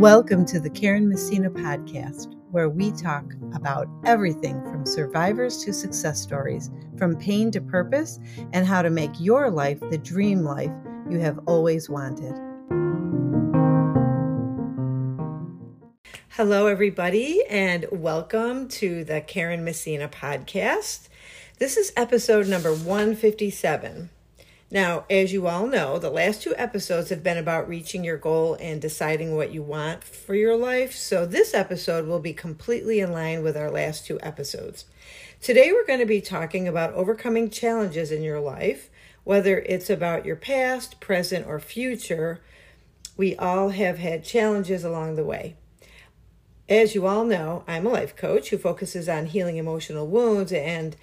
Welcome to the Karen Messina podcast, where we talk about everything from survivors to success stories, from pain to purpose, and how to make your life the dream life you have always wanted. Hello, everybody, and welcome to the Karen Messina podcast. This is episode number 157. Now, as you all know, the last two episodes have been about reaching your goal and deciding what you want for your life. So, this episode will be completely in line with our last two episodes. Today, we're going to be talking about overcoming challenges in your life, whether it's about your past, present, or future. We all have had challenges along the way. As you all know, I'm a life coach who focuses on healing emotional wounds and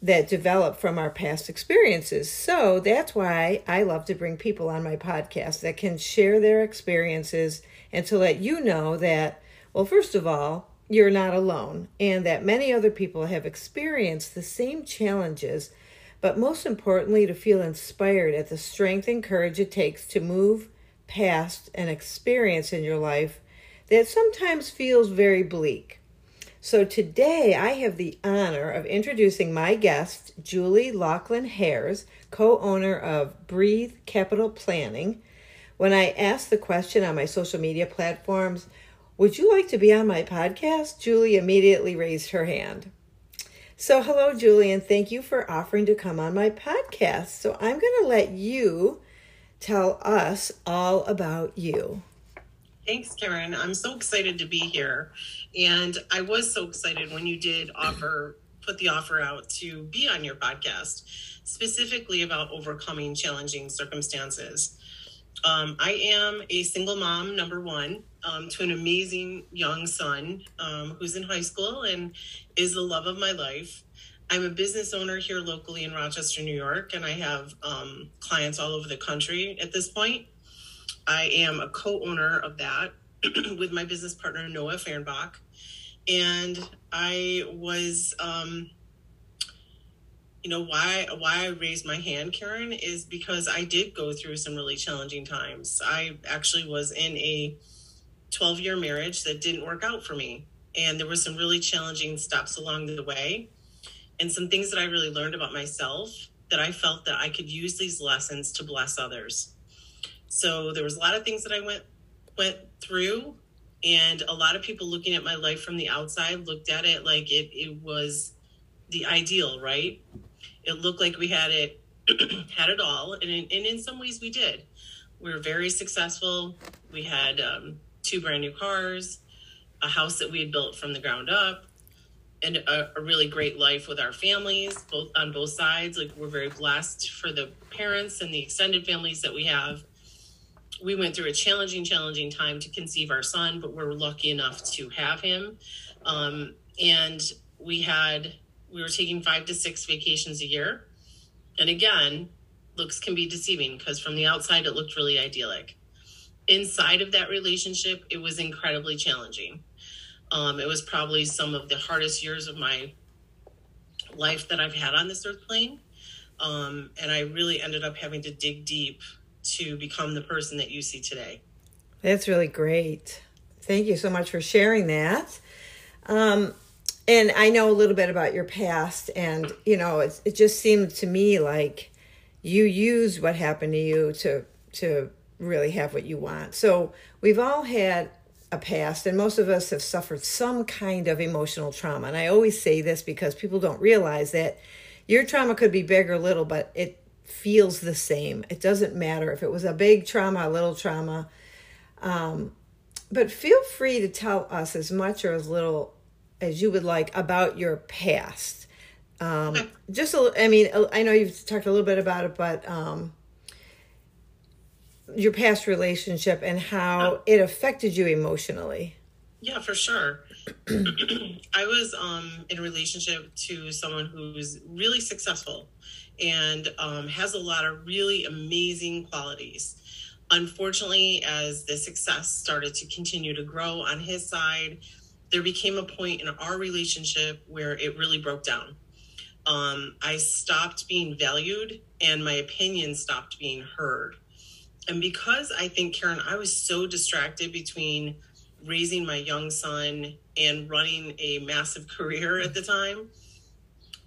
that develop from our past experiences. So that's why I love to bring people on my podcast that can share their experiences and to let you know that, well, first of all, you're not alone and that many other people have experienced the same challenges, but most importantly, to feel inspired at the strength and courage it takes to move past an experience in your life that sometimes feels very bleak. So today I have the honor of introducing my guest, Julie Laughlin Hares, co owner of Breathe Capital Planning. When I asked the question on my social media platforms, would you like to be on my podcast? Julie immediately raised her hand. So, hello, Julie, and thank you for offering to come on my podcast. So, I'm going to let you tell us all about you. Thanks, Karen. I'm so excited to be here. And I was so excited when you did offer, put the offer out to be on your podcast, specifically about overcoming challenging circumstances. Um, I am a single mom, number one, um, to an amazing young son um, who's in high school and is the love of my life. I'm a business owner here locally in Rochester, New York, and I have um, clients all over the country at this point. I am a co-owner of that with my business partner Noah Fernbach, and I was, um, you know, why why I raised my hand, Karen, is because I did go through some really challenging times. I actually was in a 12 year marriage that didn't work out for me, and there were some really challenging steps along the way, and some things that I really learned about myself that I felt that I could use these lessons to bless others so there was a lot of things that I went went through and a lot of people looking at my life from the outside looked at it like it, it was the ideal, right? It looked like we had it had it all and in, and in some ways we did. We were very successful. We had um, two brand new cars, a house that we had built from the ground up, and a, a, really great life with our families, both on both sides. Like we're very blessed for the parents and the extended families that we have we went through a challenging, challenging time to conceive our son, but we're lucky enough to have him. Um, and we had, we were taking five to six vacations a year. And again, looks can be deceiving because from the outside, it looked really idyllic. Inside of that relationship, it was incredibly challenging. Um, it was probably some of the hardest years of my life that I've had on this earth plane. Um, and I really ended up having to dig deep to become the person that you see today. That's really great. Thank you so much for sharing that. Um, and I know a little bit about your past, and you know, it, it just seemed to me like you used what happened to you to to really have what you want. So we've all had a past, and most of us have suffered some kind of emotional trauma. And I always say this because people don't realize that your trauma could be big or little, but it feels the same. It doesn't matter if it was a big trauma, a little trauma. Um, but feel free to tell us as much or as little as you would like about your past. Um, just, a, I mean, I know you've talked a little bit about it, but um, your past relationship and how it affected you emotionally. Yeah, for sure. I was um, in a relationship to someone who's really successful and um, has a lot of really amazing qualities. Unfortunately, as the success started to continue to grow on his side, there became a point in our relationship where it really broke down. Um, I stopped being valued and my opinion stopped being heard. and because I think, Karen, I was so distracted between raising my young son and running a massive career at the time,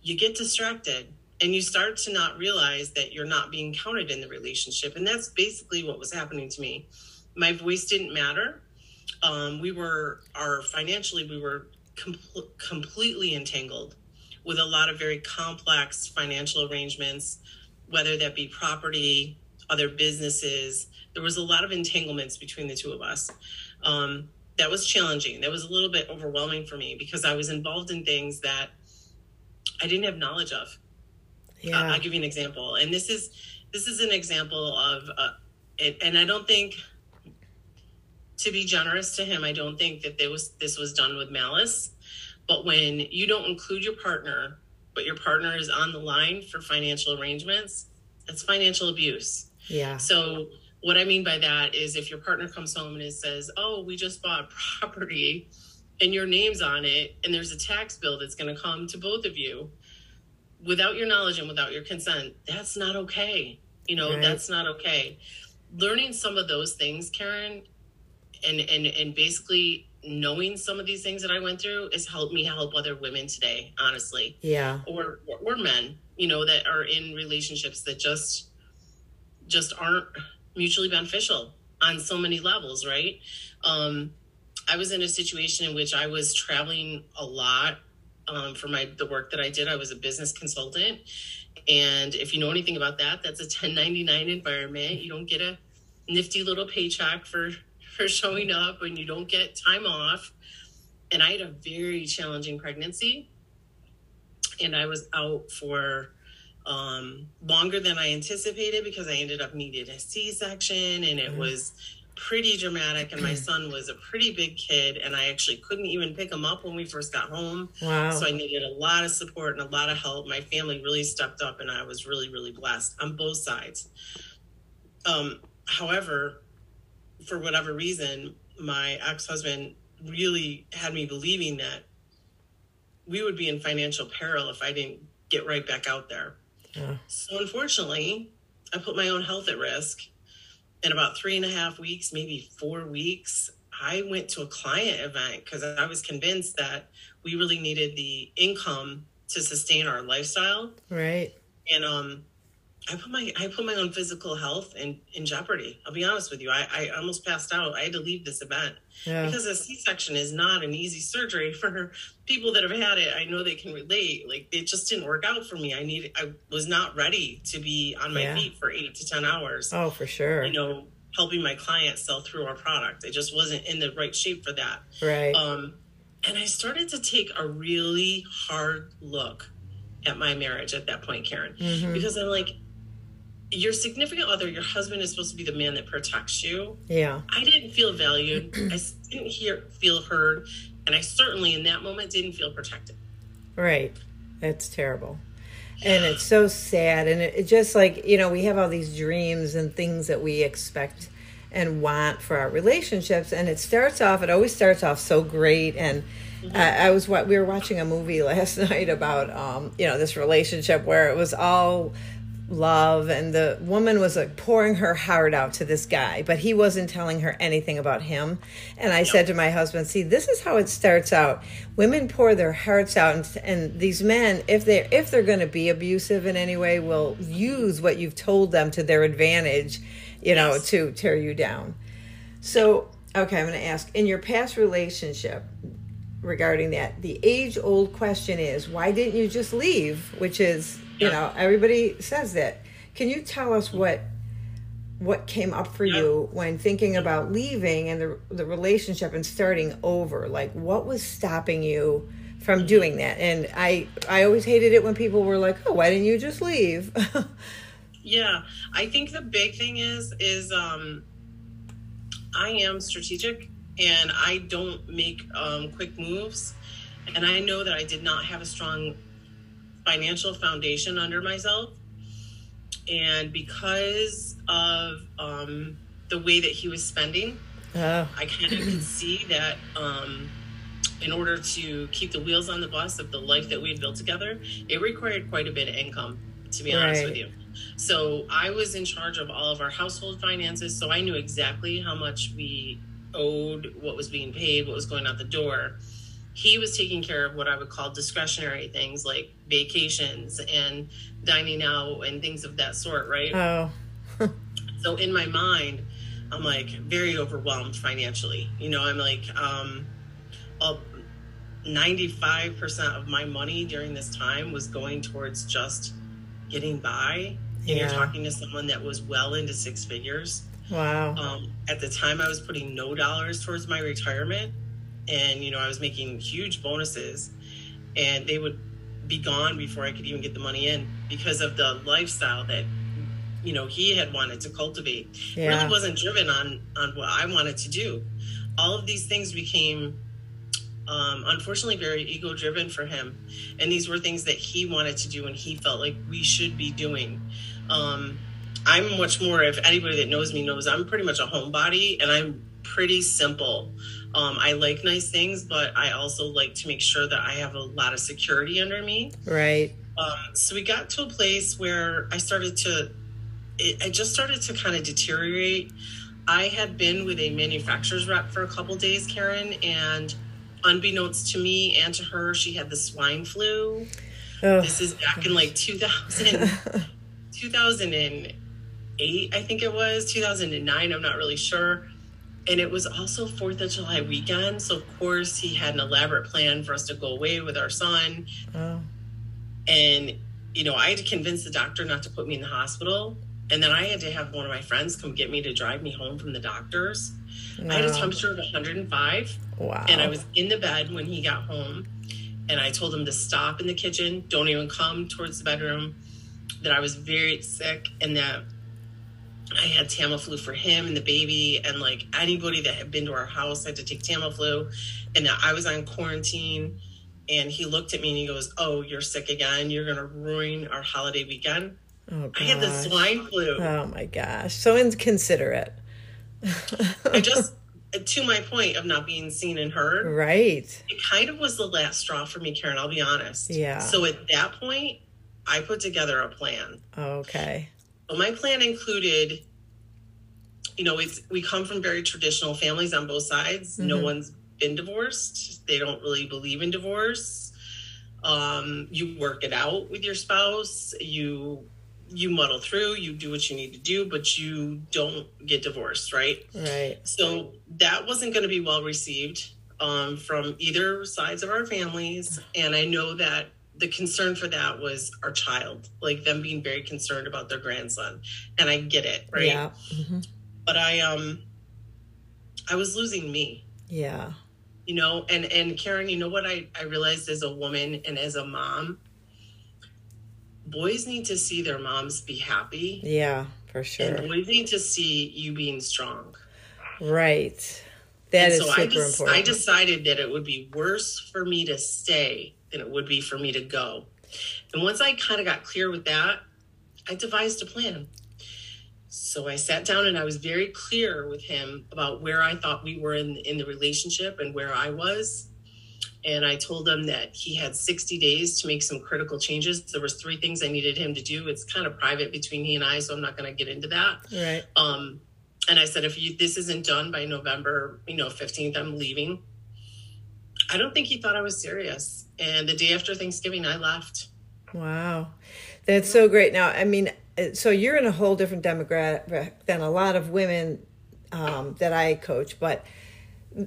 you get distracted and you start to not realize that you're not being counted in the relationship. And that's basically what was happening to me. My voice didn't matter. Um, we were, our financially, we were com- completely entangled with a lot of very complex financial arrangements, whether that be property, other businesses. There was a lot of entanglements between the two of us. Um, that was challenging. That was a little bit overwhelming for me because I was involved in things that I didn't have knowledge of. Yeah. Uh, I'll give you an example, and this is this is an example of, uh, it, and I don't think to be generous to him, I don't think that there was this was done with malice. But when you don't include your partner, but your partner is on the line for financial arrangements, that's financial abuse. Yeah. So what I mean by that is if your partner comes home and it says, "Oh, we just bought a property," and your name's on it, and there's a tax bill that's going to come to both of you, without your knowledge and without your consent, that's not okay. You know, right. that's not okay. Learning some of those things, Karen, and and and basically knowing some of these things that I went through has helped me help other women today, honestly. Yeah. Or or men, you know, that are in relationships that just just aren't mutually beneficial on so many levels, right? Um I was in a situation in which I was traveling a lot um, for my the work that I did. I was a business consultant, and if you know anything about that, that's a 1099 environment. You don't get a nifty little paycheck for for showing up, and you don't get time off. And I had a very challenging pregnancy, and I was out for um, longer than I anticipated because I ended up needing a C section, and it mm-hmm. was pretty dramatic and my son was a pretty big kid and i actually couldn't even pick him up when we first got home. Wow. so i needed a lot of support and a lot of help. My family really stepped up and i was really really blessed on both sides. Um, however for whatever reason my ex-husband really had me believing that we would be in financial peril if i didn't get right back out there. Yeah. so unfortunately i put my own health at risk in about three and a half weeks, maybe four weeks, I went to a client event because I was convinced that we really needed the income to sustain our lifestyle. Right. And um I put my I put my own physical health in, in jeopardy. I'll be honest with you. I, I almost passed out. I had to leave this event yeah. because a C section is not an easy surgery for people that have had it. I know they can relate. Like it just didn't work out for me. I needed I was not ready to be on my yeah. feet for eight to ten hours. Oh, for sure. You know, helping my clients sell through our product. I just wasn't in the right shape for that. Right. Um, and I started to take a really hard look at my marriage at that point, Karen, mm-hmm. because I'm like, your significant other, your husband is supposed to be the man that protects you. Yeah. I didn't feel valued. I didn't hear, feel heard. And I certainly in that moment didn't feel protected. Right. That's terrible. And it's so sad. And it, it just like, you know, we have all these dreams and things that we expect and want for our relationships. And it starts off, it always starts off so great. And mm-hmm. I, I was, we were watching a movie last night about, um, you know, this relationship where it was all love and the woman was like pouring her heart out to this guy but he wasn't telling her anything about him. And i said to my husband see this is how it starts out. Women pour their hearts out and, and these men if they if they're going to be abusive in any way will use what you've told them to their advantage you know yes. to tear you down. So okay i'm going to ask in your past relationship regarding that the age old question is why didn't you just leave? Which is you know everybody says that. Can you tell us what what came up for you when thinking about leaving and the, the relationship and starting over? Like what was stopping you from doing that? And i i always hated it when people were like oh why didn't you just leave? Yeah. I think the big thing is is um i am strategic and i don't make um quick moves. And i know that i did not have a strong financial foundation under myself. And because of um, the way that he was spending, oh. I kind of could see that um, in order to keep the wheels on the bus of the life that we had built together, it required quite a bit of income. to be honest with you. So I was in charge of all of our household finances, so I knew exactly how much we owed, what was being paid, what was going out the door. He was taking care of what I would call discretionary things like vacations and dining out and things of that sort, right? Oh, so in my mind i'm like very overwhelmed financially. You know i'm like um uh, 95% of my money during this time was going towards just getting by. And you're talking to someone that was well into six figures. Wow. um, at the time i was putting no dollars towards my retirement and you know i was making huge bonuses and they would be gone before i could even get the money in because of the lifestyle that you know he had wanted to cultivate. Yeah. really wasn't driven on on what i wanted to do. All of these things became um, unfortunately very ego driven for him and these were things that he wanted to do and he felt like we should be doing. Um, i'm much more if anybody that knows me knows i'm pretty much a homebody and i'm pretty simple um, i like nice things but i also like to make sure that i have a lot of security under me Right. um, so we got to a place where I started to, it, I just started to kind of deteriorate. I had been with a manufacturer's rep for a couple days, Karen, and unbeknownst to me and to her, she had the swine flu. Oh, This is back in like 2000, 2008, I think it was, 2009, I'm not really sure. And it was also 4th of July weekend. So, of course, he had an elaborate plan for us to go away with our son oh, and you know i had to convince the doctor not to put me in the hospital and then i had to have one of my friends come get me to drive me home from the doctors i had a temperature of 105 Wow. and i was in the bed when he got home and i told him to stop in the kitchen don't even come towards the bedroom that i was very sick and that I had Tamiflu for him and the baby, and like anybody that had been to our house had to take Tamiflu, and I was on quarantine. And he looked at me and he goes, "Oh, you're sick again. You're gonna ruin our holiday weekend." Oh, I had the swine flu. Oh my gosh. So inconsiderate. I just, to my point of not being seen and heard, Right. it kind of was the last straw for me, Karen. I'll be honest. Yeah. So at that point, I put together a plan. Okay. Well, my plan included, you know, it's we come from very traditional families on both sides. No Mhm. one's been divorced. They don't really believe in divorce. Um, you work it out with your spouse. You you muddle through. You do what you need to do, but you don't get divorced, right? Right. So that wasn't going to be well received um, from either sides of our families. And I know that the concern for that was our child, like them being very concerned about their grandson. And I get it, right? Yeah. hmm But I um I was losing me, Yeah. you know, and and Karen, you know what I, I realized as a woman and as a mom, boys need to see their moms be happy. Yeah. For sure. And boys need to see you being strong. Right. That And is so super I, just, important. I decided that it would be worse for me to stay than it would be for me to go. And once I kind of got clear with that, I devised a plan. So I sat down and I was very clear with him about where I thought we were in in the relationship and where I was. And I told him that he had 60 days to make some critical changes. There was three things I needed him to do. It's kind of private between he and I, so I'm not going to get into that. right. Um, and I said, if you, this isn't done by November, you know, 15th, I'm leaving. I don't think he thought I was serious. And the day after Thanksgiving, I left. Wow. That's so great. Now, I mean, uh, so you're in a whole different demographic than a lot of women um, that I coach, but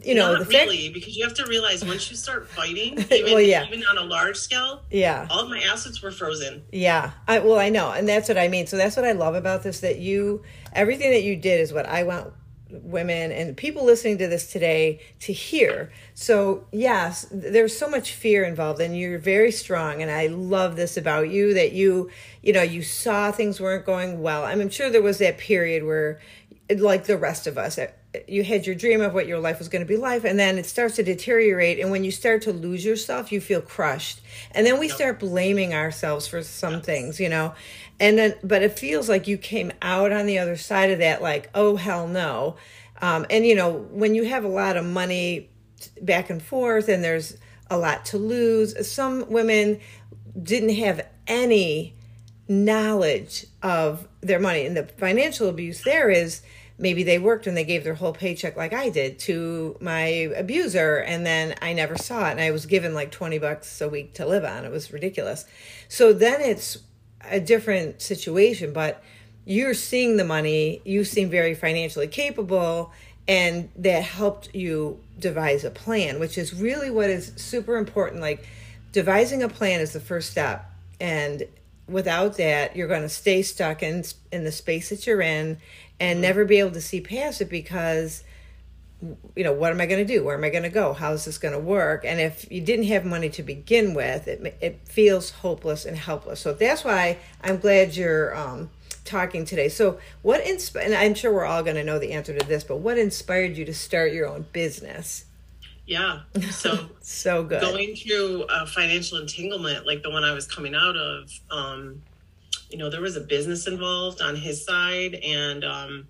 you know, Not the fact, really, because you have to realize once you start fighting, even, Well, yeah. even on a large scale, yeah. all of my assets were frozen. Yeah, I well, I know, and that's what I mean. So that's what I love about this. That you, everything that you did is what I want women and people listening to this today to hear. So yes, there's so much fear involved, and you're very strong. And I love this about you that you, you know, you saw things weren't going well. I'm sure there was that period where, like the rest of us. You had your dream of what your life was going to be like, and then it starts to deteriorate. And when you start to lose yourself, you feel crushed. And then we start blaming ourselves for some things, you know. And then, but it feels like you came out on the other side of that, like, oh, hell no. Um, and, you know, when you have a lot of money back and forth and there's a lot to lose, some women didn't have any knowledge of their money. And the financial abuse there is maybe they worked and they gave their whole paycheck like I did to my abuser and then I never saw it and I was given like 20 bucks a week to live on. It was ridiculous. So then it's a different situation, but you're seeing the money, you seem very financially capable and that helped you devise a plan, which is really what is super important like devising a plan is the first step and without that you're going to stay stuck in in the space that you're in and never be able to see past it because you know what am i going to do? Where am i going to go how's this going to work? And if you didn't have money to begin with it, it feels hopeless and helpless. So that's why i'm glad you're um, talking today. So what insp- and i'm sure we're all going to know the answer to this but what inspired you to start your own business? Yeah. So so good. going through a financial entanglement like the one i was coming out of um, you know, there was a business involved on his side, and um,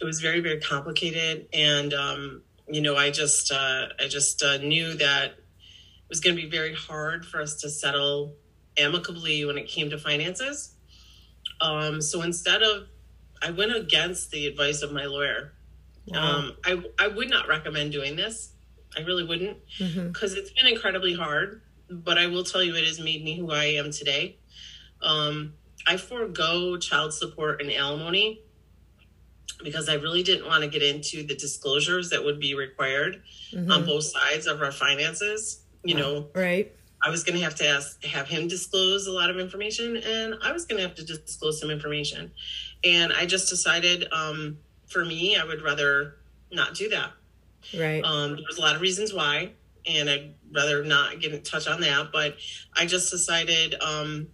it was very, very complicated. And um, you know, I just, uh, I just uh, knew that it was going to be very hard for us to settle amicably when it came to finances. Um, so instead of, I went against the advice of my lawyer. Wow. Um, I, I would not recommend doing this. I really wouldn't because mm-hmm. it's been incredibly hard. But I will tell you, it has made me who I am today. Um, I forego child support and alimony because I really didn't want to get into the disclosures that would be required mm-hmm. on both sides of our finances. You know, right. I was going to have to ask, have him disclose a lot of information, and I was going to have to disclose some information. And I just decided, um, for me, I would rather not do that. Right. Um, there's a lot of reasons why, and I'd rather not get in touch on that. But I just decided, um,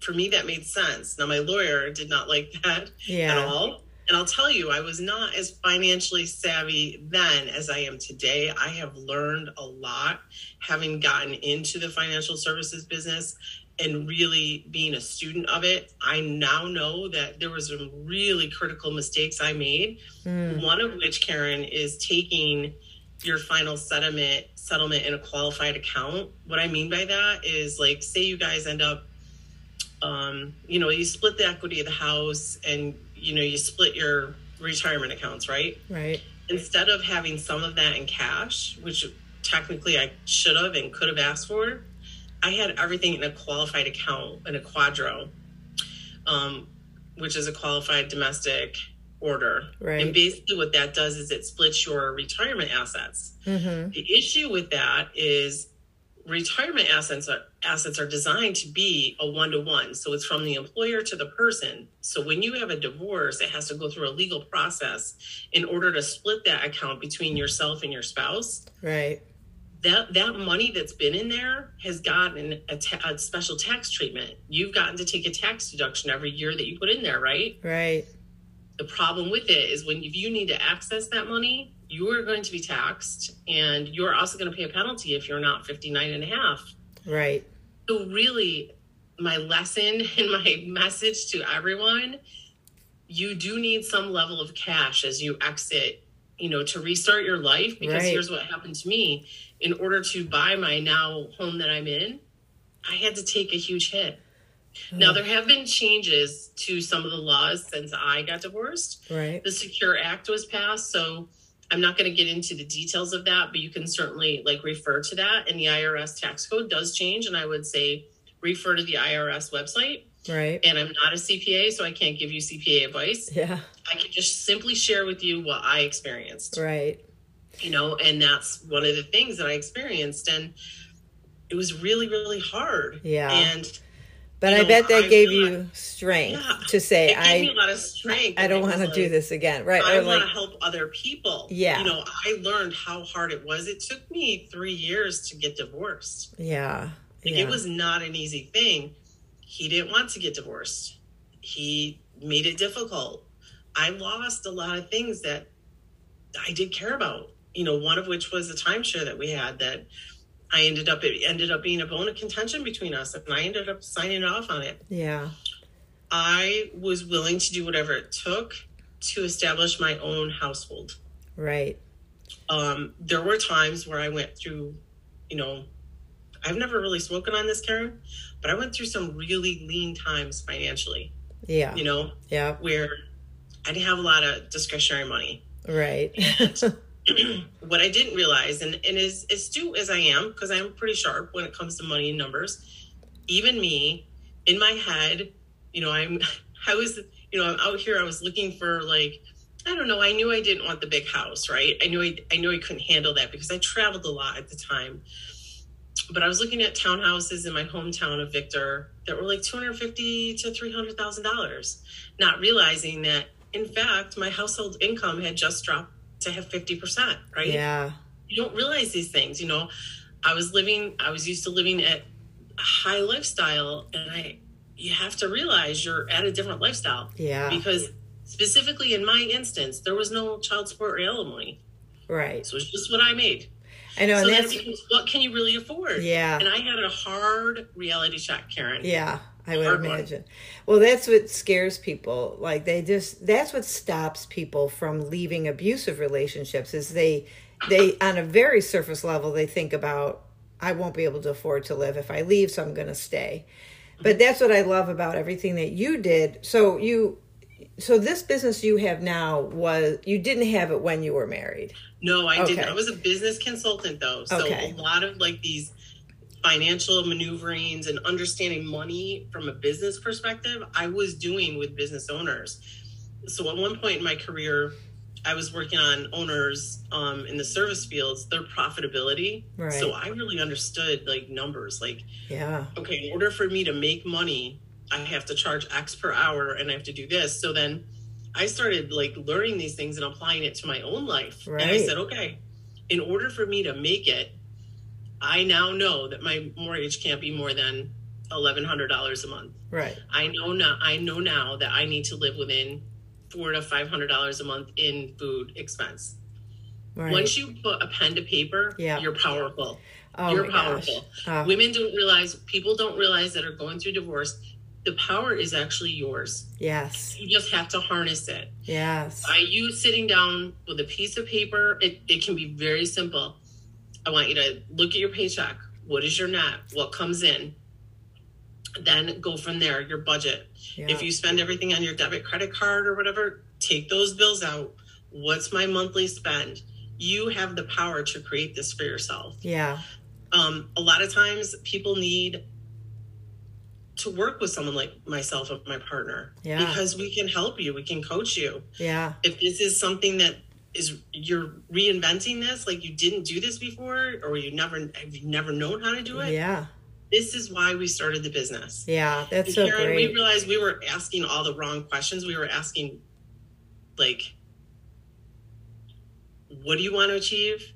for me that made sense. Now my lawyer did not like that yeah. at all. And i'll tell you i was not as financially savvy then as i am today. I have learned a lot having gotten into the financial services business and really being a student of it. I now know that there was some really critical mistakes i made mm. one of which karen is taking your final settlement settlement in a qualified account. What i mean by that is like say you guys end up um, you know, you split the equity of the house and, you know, you split your retirement accounts, right? Right. Instead of having some of that in cash, which technically I should have and could have asked for, I had everything in a qualified account in a QDRO, um, which is a qualified domestic order. Right. And basically, what that does is it splits your retirement assets. Mm-hmm. The issue with that is retirement assets are assets are designed to be a one to one. So it's from the employer to the person. So when you have a divorce, it has to go through a legal process in order to split that account between yourself and your spouse. Right. That that money that's been in there has gotten a, ta- a special tax treatment. You've gotten to take a tax deduction every year that you put in there, right? Right. The problem with it is when if you need to access that money, you are going to be taxed and you're also going to pay a penalty if you're not 59 and a half. Right. So really my lesson and my message to everyone, you do need some level of cash as you exit, you know, to restart your life because right. here's what happened to me. In order to buy my now home that I'm in, I had to take a huge hit. Now there have been changes to some of the laws since I got divorced. Right. The Secure Act was passed, so I'm not going to get into the details of that, but you can certainly like refer to that. And the IRS tax code does change, and I would say refer to the IRS website. Right. And I'm not a CPA, so I can't give you CPA advice. Yeah. I can just simply share with you what I experienced. Right. You know, and that's one of the things that I experienced. And it was really, really hard. Yeah. And but I know, bet that I gave you strength yeah, to say, "I." a lot of strength. I don't want to like, do this again, right? I want to help other people. Yeah, you know, I learned how hard it was. It took me three years to get divorced. Yeah, like, yeah. it was not an easy thing. He didn't want to get divorced. He made it difficult. I lost a lot of things that I did care about. You know, one of which was a timeshare that we had that I ended up it ended up being a bone of contention between us, and I ended up signing off on it. Yeah, I was willing to do whatever it took to establish my own household. Right. Um, there were times where I went through, you know, I've never really spoken on this, Karen, but I went through some really lean times financially. Yeah. You know, yeah. where I didn't have a lot of discretionary money. Right. what I didn't realize, and, and as astute as I am, because I'm pretty sharp when it comes to money and numbers, even me, in my head, you know, I'm, I was, you know, I'm out here, I was looking for like, I don't know, I knew I didn't want the big house, right? I knew I, I knew I couldn't handle that because I traveled a lot at the time. But I was looking at townhouses in my hometown of Victor that were like 250 to $300,000, not realizing that in fact, my household income had just dropped to have 50%, right? Yeah. You don't realize these things. You know, I was living, I was used to living at high lifestyle, and I, you have to realize you're at a different lifestyle. Yeah. Because specifically in my instance, there was no child support or alimony. Right. So it's just what I made. I know. So and that's, it becomes, what can you really afford? Yeah. And I had a hard reality check, Karen. yeah. I would Hard one. imagine. Well, that's what scares people. Like they just that's what stops people from leaving abusive relationships is they they on a very surface level they think about I won't be able to afford to live if I leave, so I'm going to stay. But mm-hmm. that's what I love about everything that you did. So you so this business you have now was you didn't have it when you were married. No, I didn't. I was a business consultant though. So Okay. a lot of like these financial maneuverings and understanding money from a business perspective, I was doing with business owners. So at one point in my career, I was working on owners um, in the service fields, their profitability. Right. So I really understood like numbers. Like, Yeah. okay, in order for me to make money, I have to charge X per hour and I have to do this. So then I started like learning these things and applying it to my own life. And I said, okay, in order for me to make it, I now know that my mortgage can't be more than eleven hundred dollars a month. Right. I know now I know now that I need to live within four to five hundred dollars a month in food expense. Right. Once you put a pen to paper, Yeah. you're powerful. oh you're powerful. Oh, Women don't realize, people don't realize that are going through divorce, the power is actually yours. yes. You just have to harness it. Yes. By you sitting down with a piece of paper, it, it can be very simple. I want you to look at your paycheck. What is your net? What comes in? Then go from there, your budget. Yeah. If you spend everything on your debit credit card or whatever, take those bills out. What's my monthly spend? You have the power to create this for yourself yeah. um, a lot of times people need to work with someone like myself and my partner Yeah. because we can help you we can coach you Yeah. if this is something that is you're reinventing this like you didn't do this before or you never have you never known how to do it Yeah. this is why we started the business Yeah. That's and so Karen, great. we realized we were asking all the wrong questions we were asking like what do you want to achieve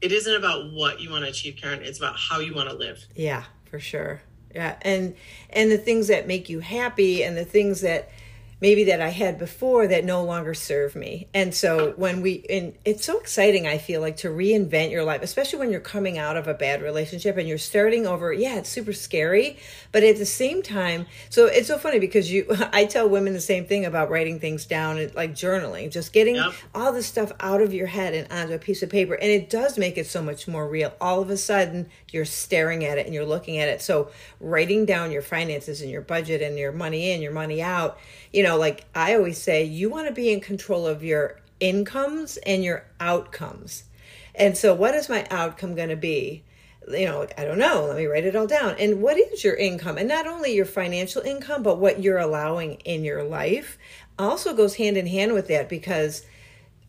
it isn't about what you want to achieve karen it's about how you want to live Yeah, for sure. Yeah, and and the things that make you happy and the things that maybe that I had before that no longer serve me. And so when we and it's so exciting I feel like to reinvent your life, especially when you're coming out of a bad relationship and you're starting over. Yeah, it's super scary, but at the same time, so it's so funny because you I tell women the same thing about writing things down and like journaling, just getting Yep. all this stuff out of your head and onto a piece of paper and it does make it so much more real all of a sudden you're staring at it and you're looking at it so writing down your finances and your budget and your money in your money out you know like i always say you want to be in control of your incomes and your outcomes. And so what is my outcome going to be? You know i don't know. Let me write it all down. And what is your income? And not only your financial income but what you're allowing in your life also goes hand in hand with that because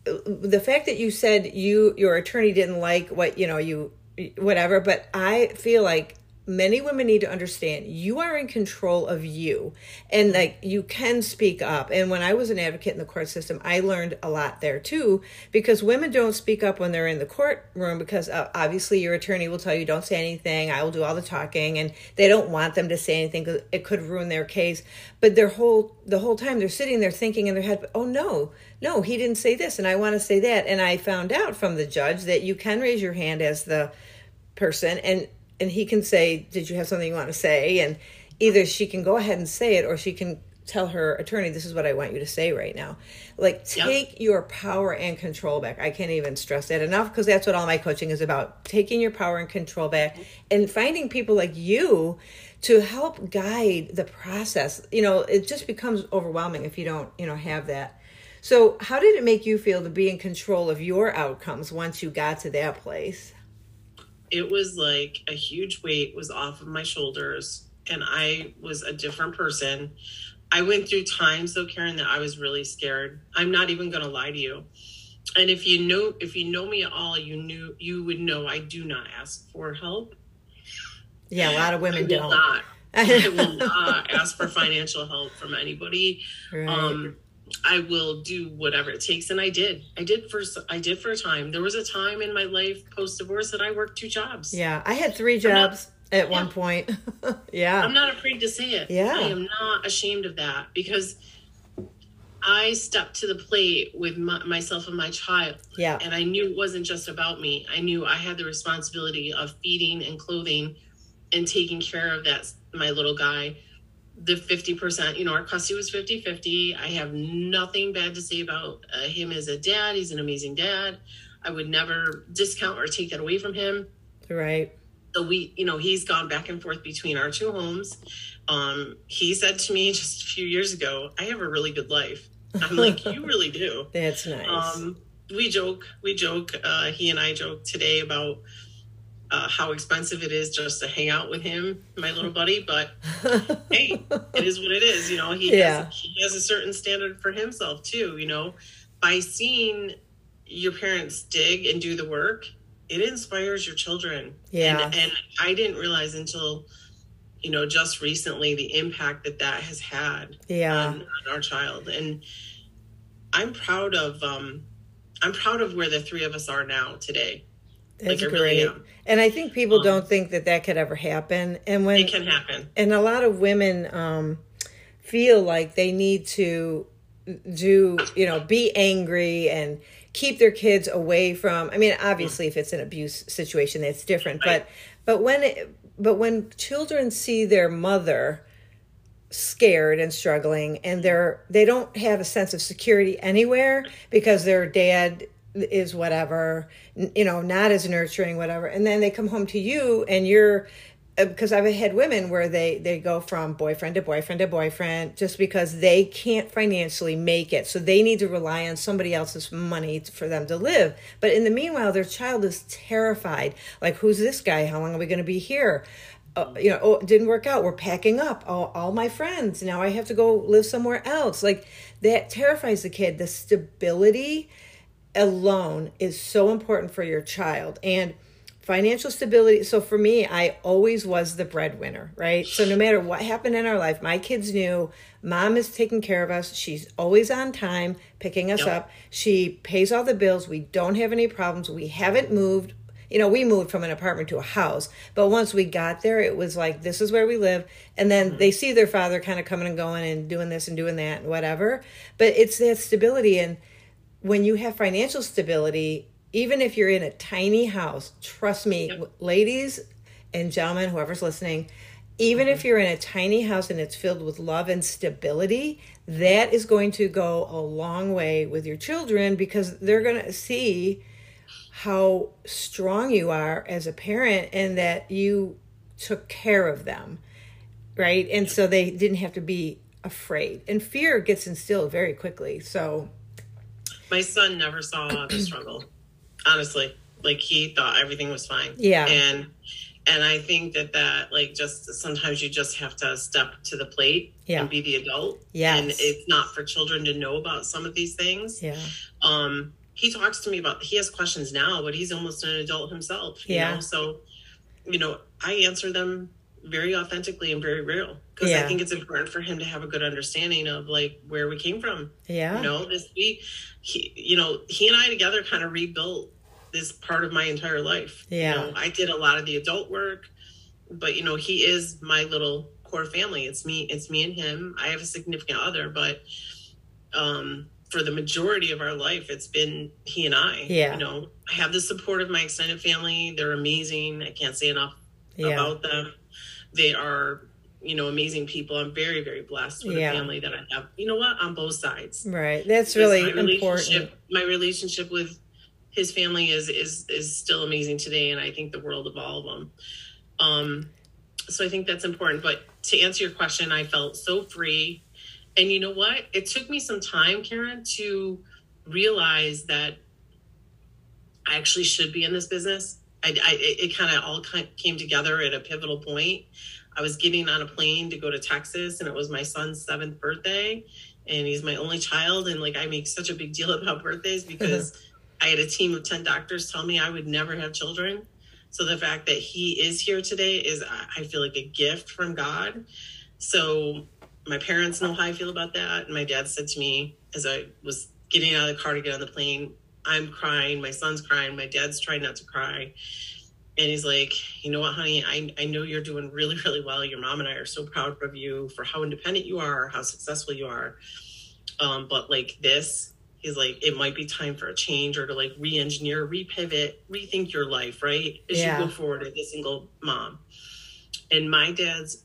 uh, the fact that you said you your attorney didn't like what you know you whatever but i feel like many women need to understand you are in control of you and like you can speak up. And when i was an advocate in the court system i learned a lot there too because women don't speak up when they're in the courtroom because uh, obviously your attorney will tell you don't say anything. I will do all the talking. And they don't want them to say anything because it could ruin their case. But their whole the whole time they're sitting there thinking in their head oh no no he didn't say this and i want to say that. And i found out from the judge that you can raise your hand as the person and and he can say did you have something you want to say and either she can go ahead and say it or she can tell her attorney, "This is what I want you to say right now." Like take yep. your power and control back. I can't even stress that enough because that's what all my coaching is about: taking your power and control back, and finding people like you to help guide the process. You know, it just becomes overwhelming if you don't, you know, have that. So, how did it make you feel to be in control of your outcomes once you got to that place? It was like a huge weight was off of my shoulders and I was a different person. I went through times though, Karen, that I was really scared. I'm not even going to lie to you. And if you know if you know me at all, you knew you would know I do not ask for help. Yeah, a lot of women don't. Not. I will not ask for financial help from anybody. Right. Um, I will do whatever it takes. And I did. I did for I did for a time. There was a time in my life post divorce that I worked two jobs. Yeah. I had three jobs not, at yeah. one point. yeah. I'm not afraid to say it. Yeah. I am not ashamed of that because I stepped to the plate with my, myself and my child. Yeah. And I knew it wasn't just about me. I knew I had the responsibility of feeding and clothing and taking care of that my little guy the 50%, you know, our custody was 50 50. I have nothing bad to say about uh, him as a dad. He's an amazing dad. I would never discount or take that away from him. Right. So we, you know, he's gone back and forth between our two homes. Um, he said to me just a few years ago, I have a really good life. I'm like, you really do. That's nice. Um, we joke, we joke, uh, he and I joke today about, uh, how expensive it is just to hang out with him, my little buddy. But hey, it is what it is. You know, he yeah. has he has a certain standard for himself too. You know, by seeing your parents dig and do the work, it inspires your children. Yeah, and, and I didn't realize until you know just recently the impact that that has had. Yeah, on, on our child, and I'm proud of um, I'm proud of where the three of us are now today that's like, great. Really and I think people um, don't think that that could ever happen. And when it can happen, and a lot of women um, feel like they need to do, you know, be angry and keep their kids away from. I mean, obviously, if it's an abuse situation, that's different. Right. But but when it, but when children see their mother scared and struggling and they're they don't have a sense of security anywhere because their dad is whatever, you know, not as nurturing, whatever. And then they come home to you and you're, because uh, I've had women where they they go from boyfriend to boyfriend to boyfriend just because they can't financially make it, so they need to rely on somebody else's money for them to live. But in the meanwhile, their child is terrified. Like, who's this guy? How long are we going to be here? Uh, you know, oh, it didn't work out. We're packing up. Oh, all my friends now. I have to go live somewhere else. Like that terrifies the kid. The stability alone is so important for your child. And financial stability so for me i always was the breadwinner right? So no matter what happened in our life my kids knew mom is taking care of us. She's always on time picking us yep. up. She pays all the bills. We don't have any problems. We haven't moved. You know we moved from an apartment to a house but once we got there it was like this is where we live. And then mm-hmm. they see their father kind of coming and going and doing this and doing that and whatever. But it's that stability and when you have financial stability, even if you're in a tiny house, trust me, yep. ladies and gentlemen, whoever's listening, even mm-hmm. if you're in a tiny house and it's filled with love and stability, that is going to go a long way with your children because they're going to see how strong you are as a parent and that you took care of them. Right. And so they didn't have to be afraid. And fear gets instilled very quickly. So my son never saw the struggle. Honestly, like he thought everything was fine. Yeah, and and I think that that like just sometimes you just have to step to the plate yeah. and be the adult. Yeah, and it's not for children to know about some of these things. Yeah. Um, he talks to me about he has questions now, but he's almost an adult himself. yeah. Know? So, you know, I answer them very authentically and very real because yeah. I think it's important for him to have a good understanding of like where we came from. Yeah. You know, this we he you know, he and I together kind of rebuilt this part of my entire life. Yeah. You know, I did a lot of the adult work, but you know, he is my little core family. It's me, it's me and him. I have a significant other, but um for the majority of our life it's been he and I. Yeah. You know, I have the support of my extended family. They're amazing. I can't say enough yeah. about them they are you know, amazing people. I'm very, very blessed with Yeah. the family that I have. You know what? On both sides. Right. That's really my important. My relationship with his family is is is still amazing today, and I think the world of all of them. Um, so I think that's important. But to answer your question, I felt so free, and you know what? It took me some time, Karen, to realize that I actually should be in this business. I, I it, kind of all came together at a pivotal point. I was getting on a plane to go to Texas, and it was my son's seventh birthday, and he's my only child. And like, I make such a big deal about birthdays because I had a team of ten doctors tell me I would never have children. So the fact that he is here today is, I I feel like a gift from God. So my parents know how I feel about that. And my dad said to me as I was getting out of the car to get on the plane, I'm crying. My son's crying. My dad's trying not to cry. And he's like, you know what, honey, I, I know you're doing really, really well. Your mom and I are so proud of you for how independent you are, how successful you are. Um, but like this, he's like, it might be time for a change or to like re engineer, repivot, rethink your life, right? As Yeah. you go forward as a single mom. And my dad's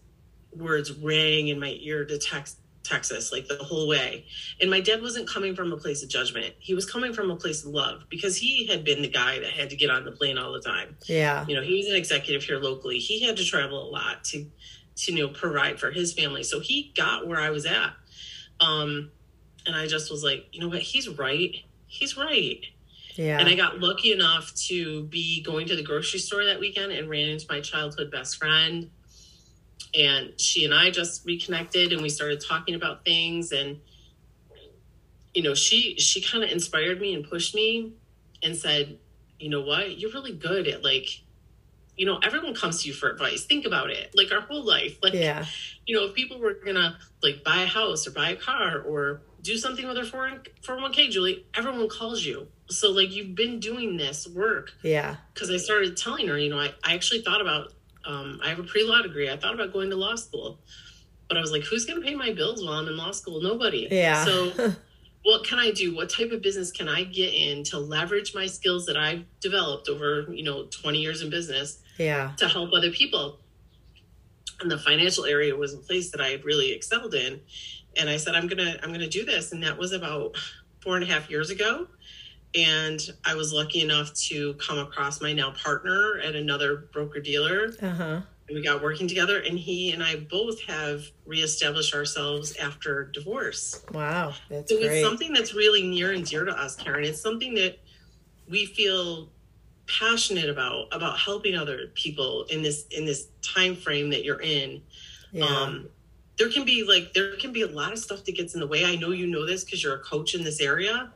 words rang in my ear to text Texas like the whole way. And my dad wasn't coming from a place of judgment. He was coming from a place of love because he had been the guy that had to get on the plane all the time. Yeah. You know, he was an executive here locally. He had to travel a lot to to you know provide for his family. So he got where I was at. Um and I just was like, you know what, he's right. He's right. Yeah. And I got lucky enough to be going to the grocery store that weekend and ran into my childhood best friend. And she and I just reconnected and we started talking about things and you know, she she kind of inspired me and pushed me and said, "You know what? You're really good at like you know, everyone comes to you for advice. Think about it. Like our whole life. Like yeah. you know, if people were gonna like buy a house or buy a car or do something with their 401k, Julie, everyone calls you. So like you've been doing this work Yeah. because I started telling her, you know, I, I actually thought about um, I have a pre-law degree. I thought about going to law school. But I was like, who's gonna pay my bills while I'm in law school? Nobody. Yeah. So what can I do? What type of business can I get in to leverage my skills that I've developed over, you know, 20 years in business yeah. to help other people. And the financial area was a place that I had really excelled in. And I said, I'm gonna I'm gonna do this. And that was about four and a half years ago. And I was lucky enough to come across my now partner at another broker dealer. Uh huh. And we got working together and he and I both have reestablished ourselves after divorce. Wow. That's So great. it's something that's really near and dear to us, Karen. It's something that we feel passionate about about helping other people in this in this time frame that you're in. yeah. Um, there can be like there can be a lot of stuff that gets in the way. I know you know this because you're a coach in this area.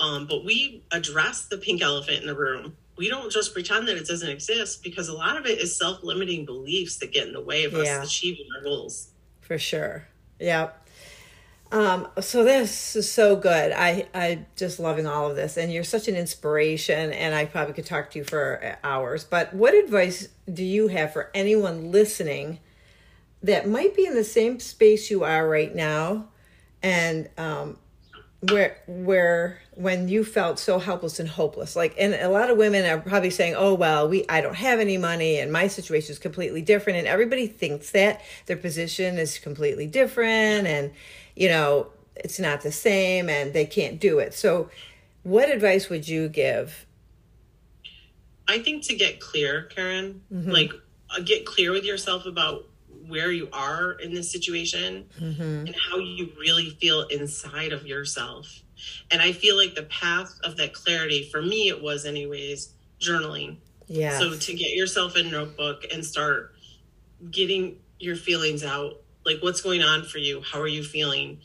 Um, but we address the pink elephant in the room. We don't just pretend that it doesn't exist because a lot of it is self-limiting beliefs that get in the way of Yeah. us achieving our goals. for sure. Yep. Um, so this is so good. I I just loving all of this, and you're such an inspiration. And I probably could talk to you for hours. But what advice do you have for anyone listening that might be in the same space you are right now, and um, where where when you felt so helpless and hopeless. Like and a lot of women are probably saying oh well we i don't have any money and my situation is completely different. And everybody thinks that their position is completely different and you know it's not the same and they can't do it. So what advice would you give? I think to get clear, Karen, Mm-hmm. like uh, get clear with yourself about where you are in this situation Mm-hmm. and how you really feel inside of yourself. And I feel like the path of that clarity for me it was anyways journaling. yeah So to get yourself in a notebook and start getting your feelings out, like what's going on for you? How are you feeling?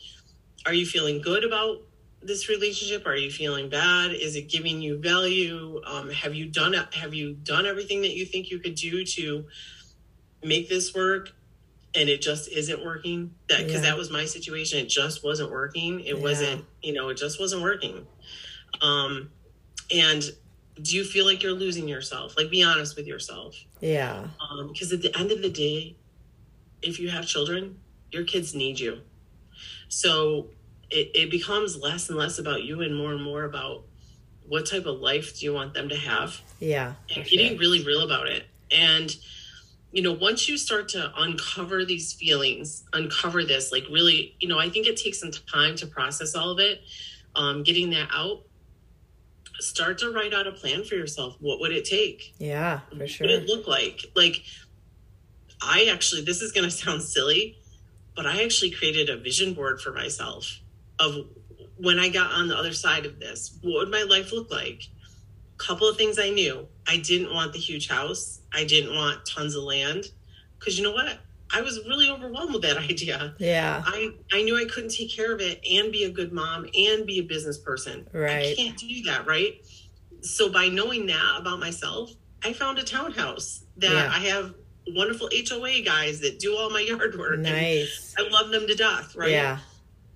Are you feeling good about this relationship? Are you feeling bad? Is it giving you value? Um, have you done? Have you done everything that you think you could do to make this work? And it just isn't working. That because Yeah. that was my situation. It just wasn't working. It Yeah. wasn't. You know, it just wasn't working. Um, and do you feel like you're losing yourself? Like, be honest with yourself. yeah Because at the end of the day, if you have children, your kids need you. So it, it becomes less and less about you and more and more about what type of life do you want them to have yeah and getting sure. really real about it. And you know, once you start to uncover these feelings, uncover this, like really, you know, I think it takes some time to process all of it, um, getting that out. Start to write out a plan for yourself. What would it take? Yeah, for sure. What would it look like? Like, I actually, this is going to sound silly, but I actually created a vision board for myself of when I got on the other side of this, what would my life look like? Couple of things I knew. I didn't want the huge house. I didn't want tons of land because you know what? I was really overwhelmed with that idea. Yeah. I I knew I couldn't take care of it and be a good mom and be a business person. Right. I can't do that, right? So by knowing that about myself, I found a townhouse that Yeah. I have wonderful HOA guys that do all my yard work. and Nice. I love them to death, right? Yeah.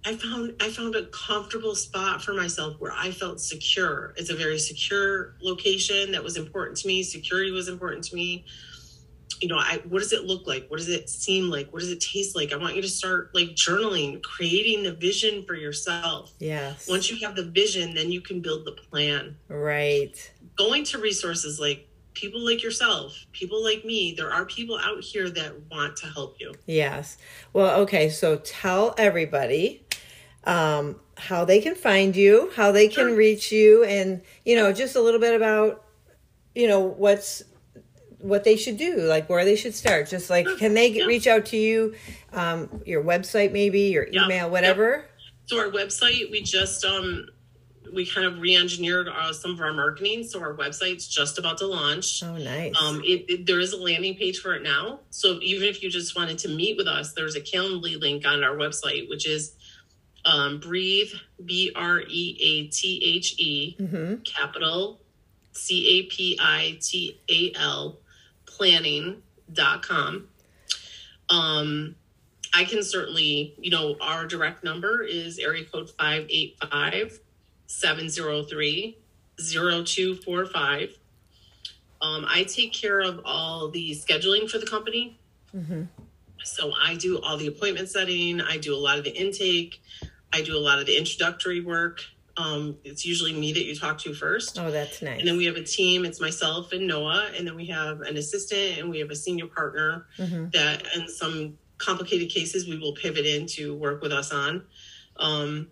I found I found a comfortable spot for myself where I felt secure. It's a very secure location that was important to me. Security was important to me. You know, I what does it look like? What does it seem like? What does it taste like? I want you to start like journaling, creating the vision for yourself. Yes. Once you have the vision, then you can build the plan. right. Going to resources like people like yourself, people like me, there are people out here that want to help you. Yes. Well, okay. So tell everybody um, how they can find you, how they can reach you, and you know, just a little bit about you know what's what they should do, like where they should start. Just like, can they get, Yeah. reach out to you, um, your website, maybe your Yeah. email, whatever. So our website, we just um we kind of re-engineered uh, some of our marketing. So our website's just about to launch. Oh, nice. Um, it, it- there is a landing page for it now. So even if you just wanted to meet with us, there's a Calendly link on our website, which is um, breathe b r e a t h e hmm capital c a p i t a l planning.com. Um, I can certainly, you know, our direct number is area code 585 703 0245. Um, I take care of all the scheduling for the company. hmm So I do all the appointment setting, I do a lot of the intake, I do a lot of the introductory work. Um, it's usually me that you talk to first. Oh, that's nice. And then we have a team. It's myself and Noah, and then we have an assistant, and we have a senior partner hmm that, in some complicated cases, we will pivot in to work with us on. Um,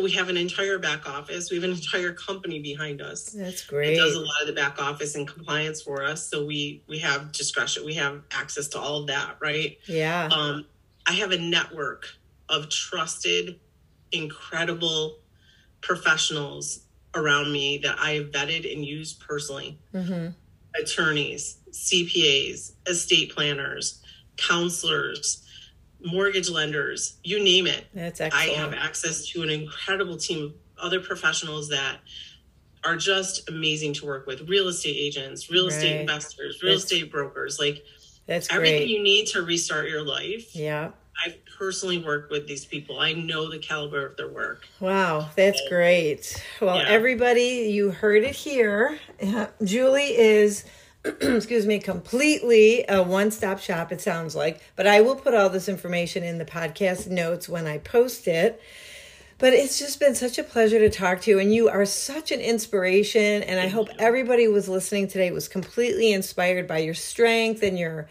we have an entire back office. We have an entire company behind us That's that great. does a lot of the back office and compliance for us. So we we have discretion. We have access to all of that, right? Yeah. Um, I have a network of trusted, incredible professionals around me that I have vetted and used personally hmm attorneys, CPAs, estate planners, counselors, mortgage lenders, you name it. That's I have access to an incredible team of other professionals that are just amazing to work with real estate agents, real estate investors, real That's- estate brokers like That's everything great. you need to restart your life. yeah. I've personally worked with these people. I know the caliber of their work. Wow, that's great. Well, Yeah. everybody, you heard it here. Julie is, excuse me, completely a one stop shop, it sounds like. But I will put all this information in the podcast notes when I post it. But it's just been such a pleasure to talk to you, and you are such an inspiration. And I hope everybody was listening today was completely inspired by your strength and your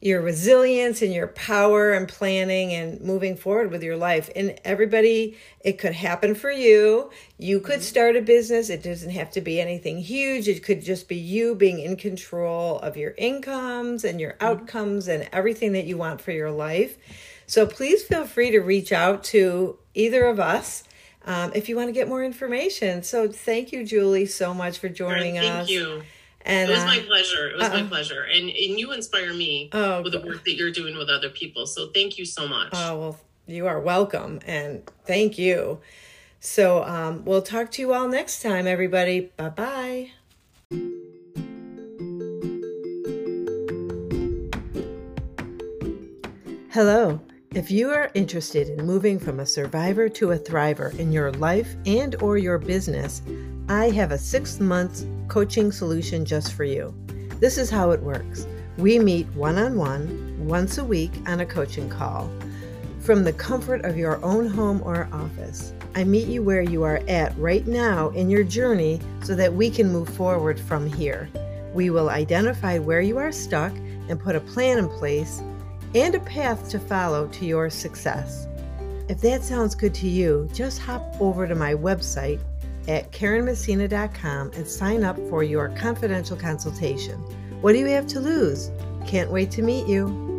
your resilience and your power and planning and moving forward with your life. And everybody, it could happen for you. You could start a business. It doesn't have to be anything huge. It could just be you being in control of your incomes and your outcomes and everything that you want for your life. So please feel free to reach out to either of us. Um, if you want to get more information. So thank you, Julie, so much for joining Thank us. you. And It was uh, my pleasure. It was my uh-uh. pleasure. And and you inspire me Oh, with the work that you're doing with other people. So thank you so much. Oh, well, you are welcome and thank you. So, um, we'll talk to you all next time, everybody. Bye bye. Hello. If you are interested in moving from a survivor to a thriver in your life and or your business, I have a 6-month coaching solution just for you. This is how it works. We meet one-on-one once a week on a coaching call. From the comfort of your own home or office, I meet you where you are at right now in your journey so that we can move forward from here. We will identify where you are stuck and put a plan in place and a path to follow to your success. If that sounds good to you, just hop over to my website at KarenMessina.com and sign up for your confidential consultation. What do you have to lose? Can't wait to meet you.